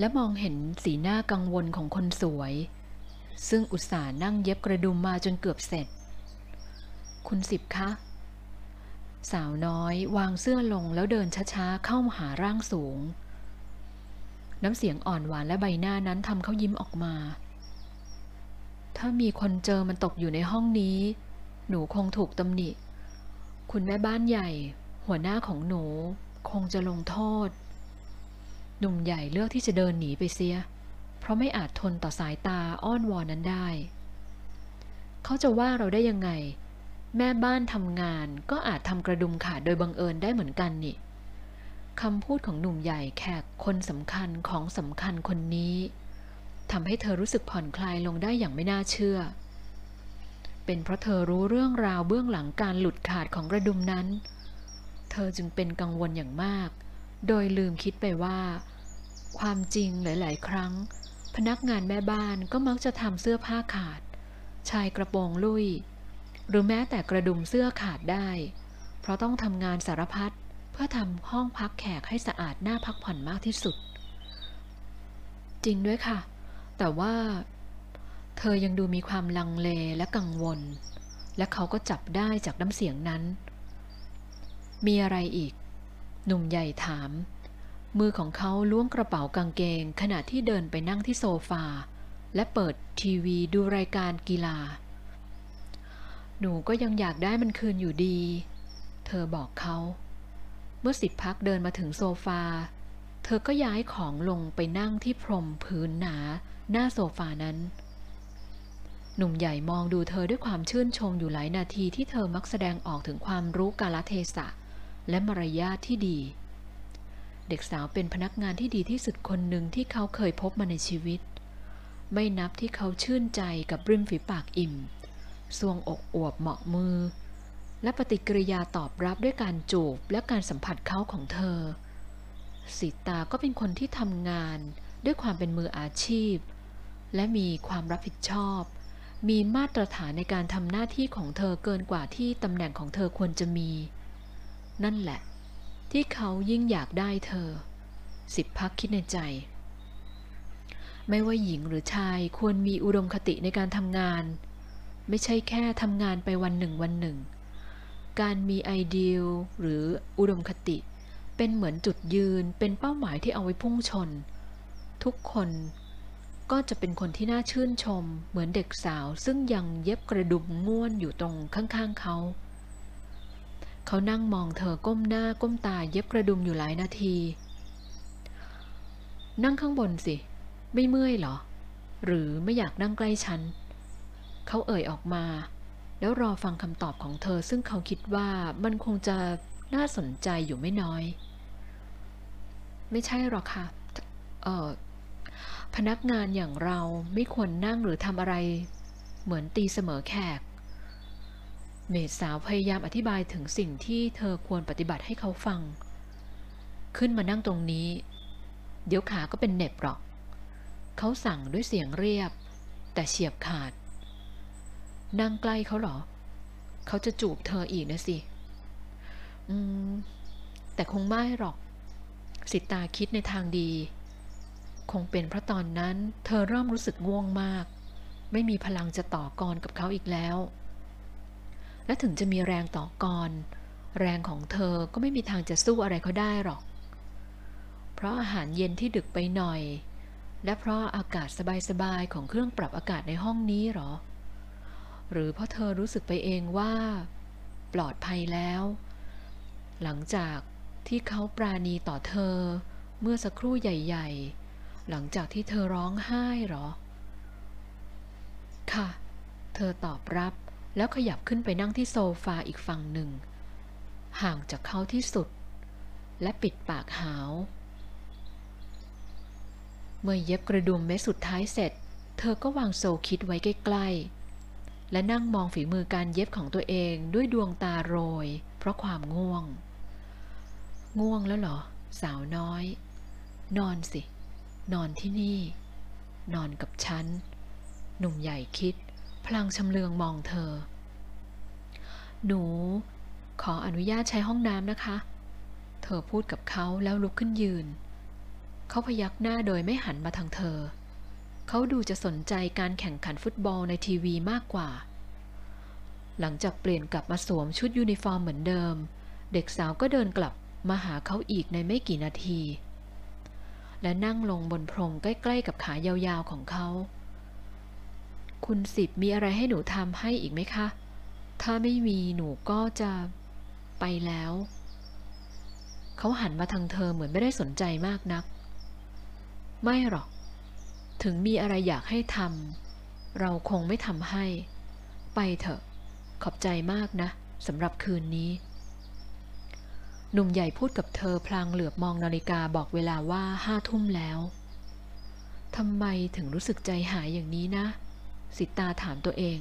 และมองเห็นสีหน้ากังวลของคนสวย ซึ่งอุตส่าห์นั่งเย็บกระดุมมาจนเกือบเสร็จ คุณสิบคะสาวน้อยวางเสื้อลงแล้วเดินช้าๆ เข้ามาหาร่างสูง น้ำเสียงอ่อนหวานและใบหน้านั้นทำเขายิ้มออกมา ถ้ามีคนเจอมันตกอยู่ในห้องนี้ หนูคงถูกตำหนิ คุณแม่บ้านใหญ่ หัวหน้าของหนู คงจะลงโทษ หนุ่มใหญ่เลือกที่จะเดินหนีไปเสีย เพราะไม่อาจทนต่อสายตาอ้อนวอนนั้นได้ เขาจะว่าเราได้ยังไง แม่บ้านทำงานก็อาจทำกระดุมขาดโดยบังเอิญได้เหมือนกันนี่คำพูดของหนุ่มใหญ่แขกคนสำคัญของสำคัญคนนี้ทำให้เธอรู้สึกผ่อนคลายลงได้อย่างไม่น่าเชื่อ เป็นเพราะเธอรู้เรื่องราวเบื้องหลังการหลุดขาดของกระดุมนั้น เธอจึงเป็นกังวลอย่างมาก โดยลืมคิดไปว่า ความจริงหลาย ๆ ครั้ง พนักงานแม่บ้านก็มักจะทำเสื้อผ้าขาด ชายกระโปรงลุย หรือแม้แต่กระดุมเสื้อขาดได้ เพราะต้องทำงานสารพัดเพื่อทำห้องพักแขกให้สะอาดน่าพักผ่อนมากที่สุด จริงด้วยค่ะ แต่ว่า เธอยังดูมีความลังเลและกังวล และเขาก็จับได้จากน้ำเสียงนั้น มีอะไรอีก หนุ่มใหญ่ถาม มือของเขาล้วงกระเป๋ากางเกง ขณะที่เดินไปนั่งที่โซฟา และเปิดทีวีดูรายการกีฬา หนูก็ยังอยากได้มันคืนอยู่ดี เธอบอกเขา เมื่อสิบพักเดินมาถึงโซฟา เธอก็ย้ายของลงไปนั่งที่พรมพื้นหนา หน้าโซฟานั้นหนุ่มใหญ่มองดูเธอด้วยความชื่นชมอยู่หลายนาทีที่เธอมักแสดงออกถึงความรู้กาลเทศะ และมารยาทที่ดี เด็กสาวเป็นพนักงานที่ดีที่สุดคนหนึ่งที่เขาเคยพบมาในชีวิต ไม่นับที่เขาชื่นใจกับริมฝีปากอิ่มทรวงอกอวบเหมาะมือ และปฏิกิริยาตอบรับด้วยการจูบและการสัมผัสเขาของเธอสีตาก็เป็นคนที่ทำงานด้วยความเป็นมืออาชีพ และมีความรับผิดชอบ มีมาตรฐานในการทำหน้าที่ของเธอเกินกว่าที่ตำแหน่งของเธอควรจะมี นั่นแหละ ที่เขายิ่งอยากได้เธอ สิบพักคิดในใจ ไม่ว่าหญิงหรือชายควรมีอุดมคติในการทำงาน ไม่ใช่แค่ทำงานไปวันหนึ่งวันหนึ่ง การมีไอเดียหรืออุดมคติ เป็นเหมือนจุดยืนเป็นเป้าหมายที่เอาไว้พุ่งชน ทุกคนก็จะเป็นคนที่น่าชื่นชมเหมือนเด็กสาวซึ่งยังเย็บกระดุมง่วนอยู่ตรงข้างๆเขา เขานั่งมองเธอก้มหน้าก้มตาเย็บกระดุมอยู่หลายนาที นั่งข้างบนสิ ไม่เมื่อยหรอ หรือไม่อยากนั่งใกล้ฉัน เขาเอ่ยออกมา แล้วรอฟังคำตอบของเธอซึ่งเขาคิดว่ามันคงจะน่าสนใจอยู่ไม่น้อย ไม่ใช่หรอกค่ะ เออพนักงานอย่างเราไม่ควรนั่งหรือทำอะไร เหมือนตีเสมอแขก เมดสาวพยายามอธิบายถึงสิ่งที่เธอควรปฏิบัติให้เขาฟัง ขึ้นมานั่งตรงนี้ เดี๋ยวขาก็เป็นเน็บหรอก เขาสั่งด้วยเสียงเรียบ แต่เฉียบขาด นั่งใกล้เขาเหรอ เขาจะจูบเธออีกนะสิ อืม แต่คงไม่หรอก สิตาคิดในทางดี คงเป็นเพราะตอนนั้น เธอเริ่มรู้สึกง่วงมาก ไม่มีพลังจะต่อกรกับเขาอีกแล้ว และถึงจะมีแรงต่อกร แรงของเธอก็ไม่มีทางจะสู้อะไรเขาได้หรอก เพราะอาหารเย็นที่ดึกไปหน่อย และเพราะอากาศสบายๆของเครื่องปรับอากาศในห้องนี้หรอ หรือเพราะเธอรู้สึกไปเองว่า ปลอดภัยแล้ว หลังจากที่เขาปราณีต่อเธอ เมื่อสักครู่ใหญ่ ๆ หลังจากที่เธอร้องไห้หรอ ค่ะ เธอตอบรับ แล้วขยับขึ้นไปนั่งที่โซฟาอีกฝั่งหนึ่ง ห่างจากเขาที่สุด และปิดปากหาว เมื่อเย็บกระดุมเม็ดสุดท้ายเสร็จ เธอก็วางโซคิดไว้ใกล้ๆ และนั่งมองฝีมือการเย็บของตัวเองด้วยดวงตาโรย เพราะความง่วง ง่วงแล้วเหรอ สาวน้อย นอนสิ นอนที่นี่ นอนกับฉัน หนุ่มใหญ่คิด พลางชำเลืองมองเธอ หนู ขออนุญาตใช้ห้องน้ำนะคะ เธอพูดกับเขาแล้วลุกขึ้นยืน เขาพยักหน้าโดยไม่หันมาทางเธอ เขาดูจะสนใจการแข่งขันฟุตบอลในทีวีมากกว่า หลังจากเปลี่ยนกลับมาสวมชุดยูนิฟอร์มเหมือนเดิม เด็กสาวก็เดินกลับมาหาเขาอีกในไม่กี่นาที และนั่งลงบนพรมใกล้ๆกับชายาวๆของเขา คุณสิบมีอะไรให้หนูทำให้อีกไหมคะ ถ้าไม่มีหนูก็จะไปแล้ว เขาหันมาทางเธอเหมือนไม่ได้สนใจมากนัก ไม่หรอก ถึงมีอะไรอยากให้ทำเราคงไม่ทำให้ ไปเถอะ ขอบใจมากนะสำหรับคืนนี้ หนุ่มใหญ่พูดกับเธอพลางเหลือบมองนาฬิกาบอกเวลาว่าห้าทุ่มแล้วทำไมถึงรู้สึกใจหายอย่างนี้นะ สิตาถามตัวเอง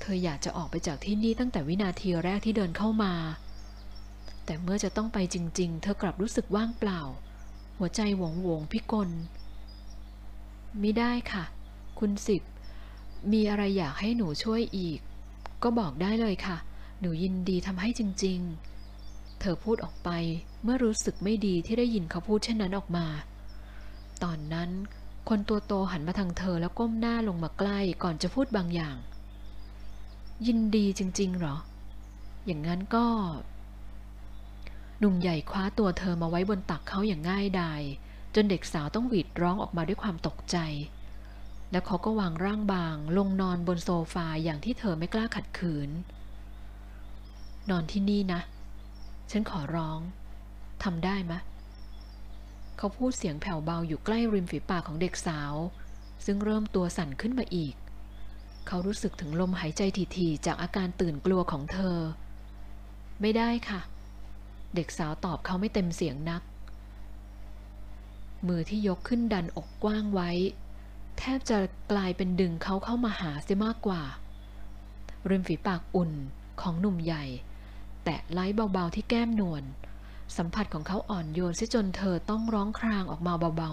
เธออยากจะออกไปจากที่นี่ตั้งแต่วินาทีแรกที่เดินเข้ามา แต่เมื่อจะต้องไปจริง ๆ เธอกลับรู้สึกว่างเปล่า หัวใจหวงหวงพิกลมิได้ค่ะ คุณสิบ มีอะไรอยากให้หนูช่วยอีก ก็บอกได้เลยค่ะ หนูยินดีทำให้จริง ๆ เธอพูดออกไปเมื่อรู้สึกไม่ดีที่ได้ยินเขาพูดเช่นนั้นออกมา ตอนนั้น คนตัวโตหันมาทางเธอแล้วก้มหน้าลงมาใกล้ก่อนจะพูดบางอย่าง ยินดีจริง ๆ หรอ อย่างนั้นก็ หนุ่มใหญ่คว้าตัวเธอมาไว้บนตักเขาอย่างง่ายดาย จนเด็กสาวต้องหวีดร้องออกมาด้วยความตกใจ แล้วเขาก็วางร่างบางลงนอนบนโซฟาอย่างที่เธอไม่กล้าขัดขืน นอนที่นี่นะ ฉันขอร้องทำได้ไหม เขาพูดเสียงแผ่วเบาอยู่ใกล้ริมฝีปากของเด็กสาว ซึ่งเริ่มตัวสั่นขึ้นมาอีก เขารู้สึกถึงลมหายใจถี่ๆจากอาการตื่นกลัวของเธอ ไม่ได้ค่ะ เด็กสาวตอบเขาไม่เต็มเสียงนัก มือที่ยกขึ้นดันอกกว้างไว้ แทบจะกลายเป็นดึงเขาเข้ามาหาเสียมากกว่า ริมฝีปากอุ่นของหนุ่มใหญ่ แตะไล้เบาๆที่แก้มนวล สัมผัสของเขาอ่อนโยนซิจนเธอต้องร้องครางออกมาเบา